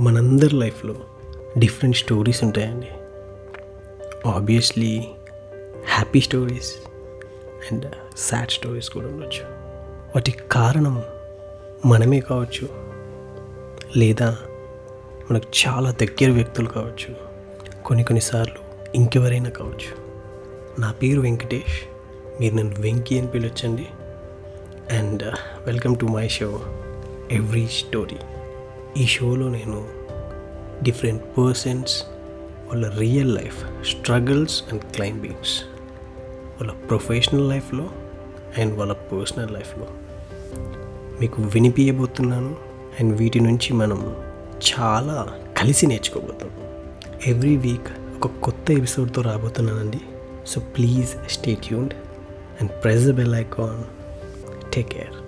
మనందరి లైఫ్లో different stories ఉంటాయండి. Obviously happy stories and sad stories కూడా ఉండొచ్చు. వాటికి కారణం మనమే కావచ్చు. లేదా మనకు చాలా దగ్గర వ్యక్తులు కావచ్చు. కొన్ని కొన్నిసార్లు ఇంకెవరైనా కావచ్చు. నా పేరు వెంకటేష్. మీరు నన్ను వెంకీ అని పిలవచ్చండి and welcome to my show every story ఈ షోలో నేను డిఫరెంట్ పర్సన్స్ వాళ్ళ real life struggles and climbings వాళ్ళ ప్రొఫెషనల్ లైఫ్లో అండ్ వాళ్ళ పర్సనల్ లైఫ్లో మీకు వినిపించబోతున్నాను అండ్ వీటి నుంచి మనం చాలా కలిసి నేర్చుకోబోతాం. ఎవ్రీ వీక్ ఒక కొత్త ఎపిసోడ్తో రాబోతున్నానండి. So please stay tuned and press the bell icon take care